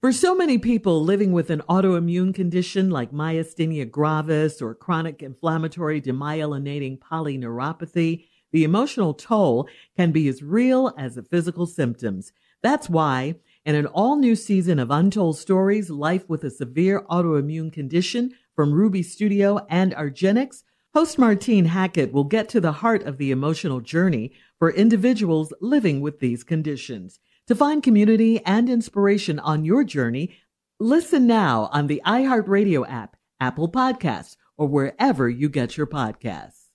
For so many people living with an autoimmune condition like myasthenia gravis or chronic inflammatory demyelinating polyneuropathy, the emotional toll can be as real as the physical symptoms. That's why, in an all new season of Untold Stories Life with a Severe Autoimmune Condition from Ruby Studio and argenx, host Martine Hackett will get to the heart of the emotional journey for individuals living with these conditions. To find community and inspiration on your journey, listen now on the iHeartRadio app, Apple Podcasts, or wherever you get your podcasts.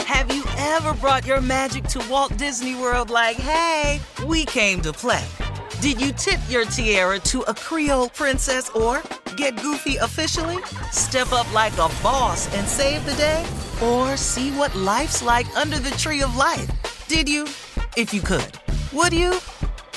Have you ever brought your magic to Walt Disney World like, hey, we came to play? Did you tip your tiara to a Creole princess or get goofy officially? Step up like a boss and save the day? Or see what life's like under the tree of life? Did you? If you could. Would you?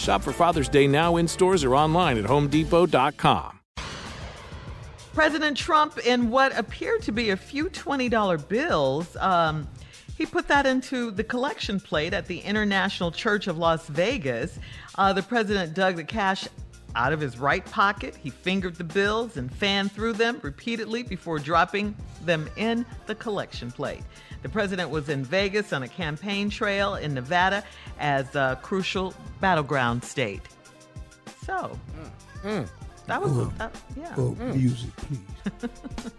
Shop for Father's Day now in stores or online at homedepot.com. President Trump, in what appeared to be a few $20 bills, um, he put that into the collection plate at the International Church of Las Vegas. Uh, the president dug the cash out of his right pocket. He fingered the bills and fanned through them repeatedly before dropping them in the collection plate. The president was in Vegas on a campaign trail in Nevada as a crucial battleground state. So, Mm. that was, Uh, that, yeah. uh, music, please.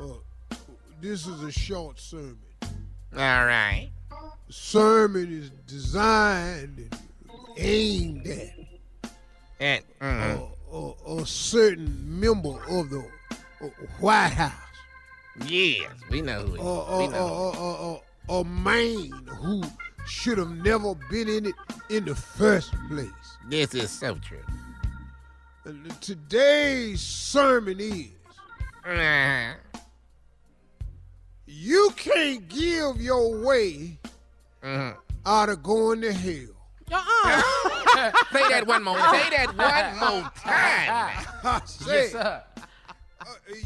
uh, this is a short sermon. All right. Sermon is designed and aimed at And mhm. a, a, a certain member of the uh, White House. yes, we know who it is. Uh, we uh, know. uh, uh, uh, a man who should have never been in it in the first place. this is so true. And today's sermon is Uh, you can't give your way mhm. out of going to hell. Say that one more. Say that one more time. I said, uh,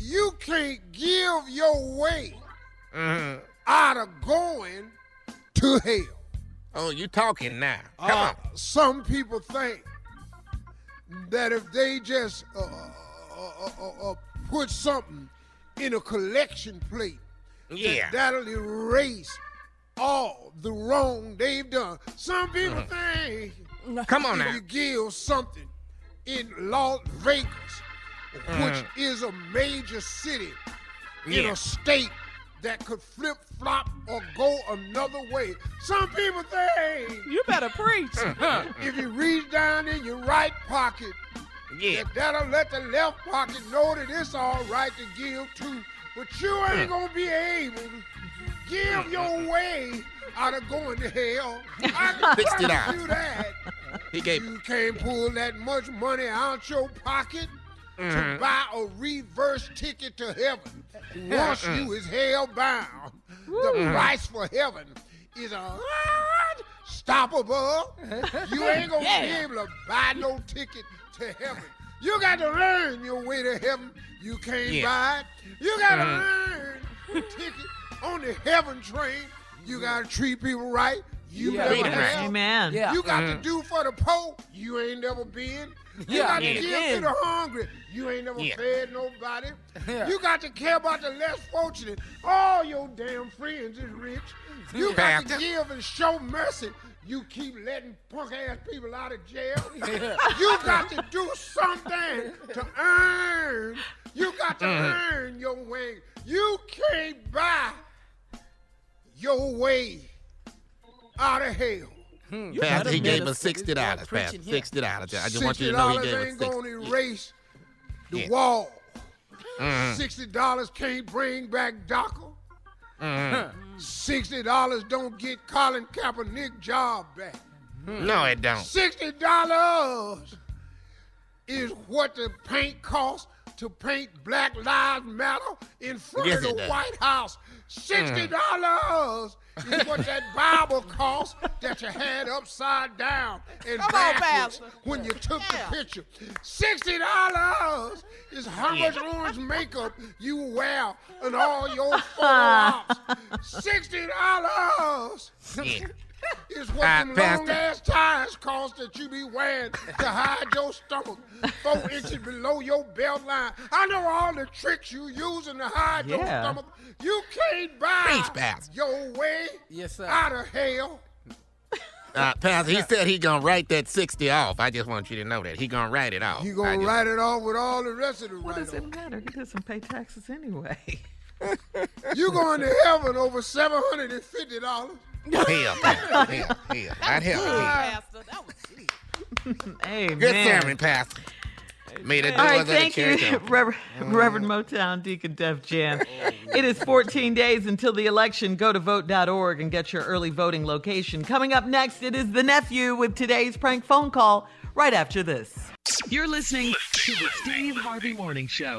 you can't give your way Mhm. out of going to hell. Oh, you talking now? Come Uh, on. some people think that if they just uh, uh, uh, uh, uh, put something in a collection plate, Yeah. that'll erase all the wrong they've done. Some people think Come on if now. you give something in Las Vegas, which mm. is a major city in a state that could flip flop or go another way. Some people think You better preach. Mm-hmm. if you reach down in your right pocket, Yeah. that that'll let the left pocket know that it's all right to give too. But you ain't mm. gonna be able to give your way out of going to hell. I can Fixed it promise you that. He gave. You can't pull that much money out your pocket Mhm. to buy a reverse ticket to heaven. Once you is hell bound. The price for heaven is a unstoppable. You ain't gonna be able to buy no ticket to heaven. You got to learn your way to heaven. You can't Yeah. buy it. You got to earn a ticket on the heaven train. You got to treat people right. You Yeah. never Treat 'em right. have. Amen. Yeah. You got to do for the poor. You ain't never been. You Yeah. got to Yeah. give to the hungry. You ain't never Yeah. fed nobody. Yeah. You got to care about the less fortunate. All your damn friends is rich. You got to give and show mercy. You keep letting punk ass people out of jail. You got to do something to earn. You got to Mm-hmm. earn your way. You can't buy your way out of hell. Pastor, he gave us sixty dollars. This boy Pastor, preaching here. sixty dollars. I just want you to know he $60 gave us ain't gonna sixty. erase the Yeah. wall. Mhm. Sixty dollars can't bring back DACA. Mhm. Sixty dollars don't get Colin Kaepernick job back. No, it don't. Sixty dollars is what the paint costs to paint Black Lives Matter in front Yes, of the does. White House. Sixty dollars is what that Bible cost that you had upside down and Come on, backwards Pastor. when you took Yeah. the picture. Sixty dollars is how much orange makeup you wear in all your photo ops. Sixty dollars Yeah. is what Uh, them Pastor. long watch that you be wearing to hide your stomach four inches below your belt line. I know all the tricks you using to hide yeah. your stomach. You can't buy your way yes, sir. out of hell. Uh, Pounds, he said he gonna write that 60 off. I just want you to know that. He gonna write it off. He gonna just... write it off with all the rest of the What does it matter? He doesn't pay taxes anyway. you going to heaven over $750. Hell, hell, hell, hell. Not hell. That was hey, Good man. sermon, Pastor. Made that All right, thank you, Reverend. Reverend, Motown Deacon Def Jam. it is 14 days until the election. Go to vote.org and get your early voting location. Coming up next, it is the nephew with today's prank phone call right after this. You're listening to the Steve Harvey Morning Show.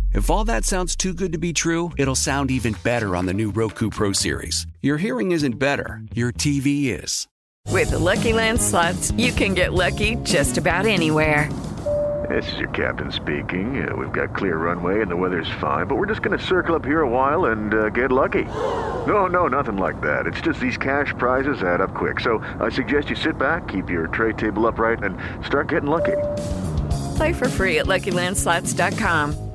If all that sounds too good to be true, it'll sound even better on the new Roku Pro Series. Your hearing isn't better, your TV is. With the Lucky Land slots, you can get lucky just about anywhere. This is your captain speaking. Uh, we've got clear runway and the weather's fine, but we're just going to circle up here a while and uh, get lucky. No, no, nothing like that. It's just these cash prizes add up quick. So I suggest you sit back, keep your tray table upright, and start getting lucky. Play for free at LuckyLandSlots.com.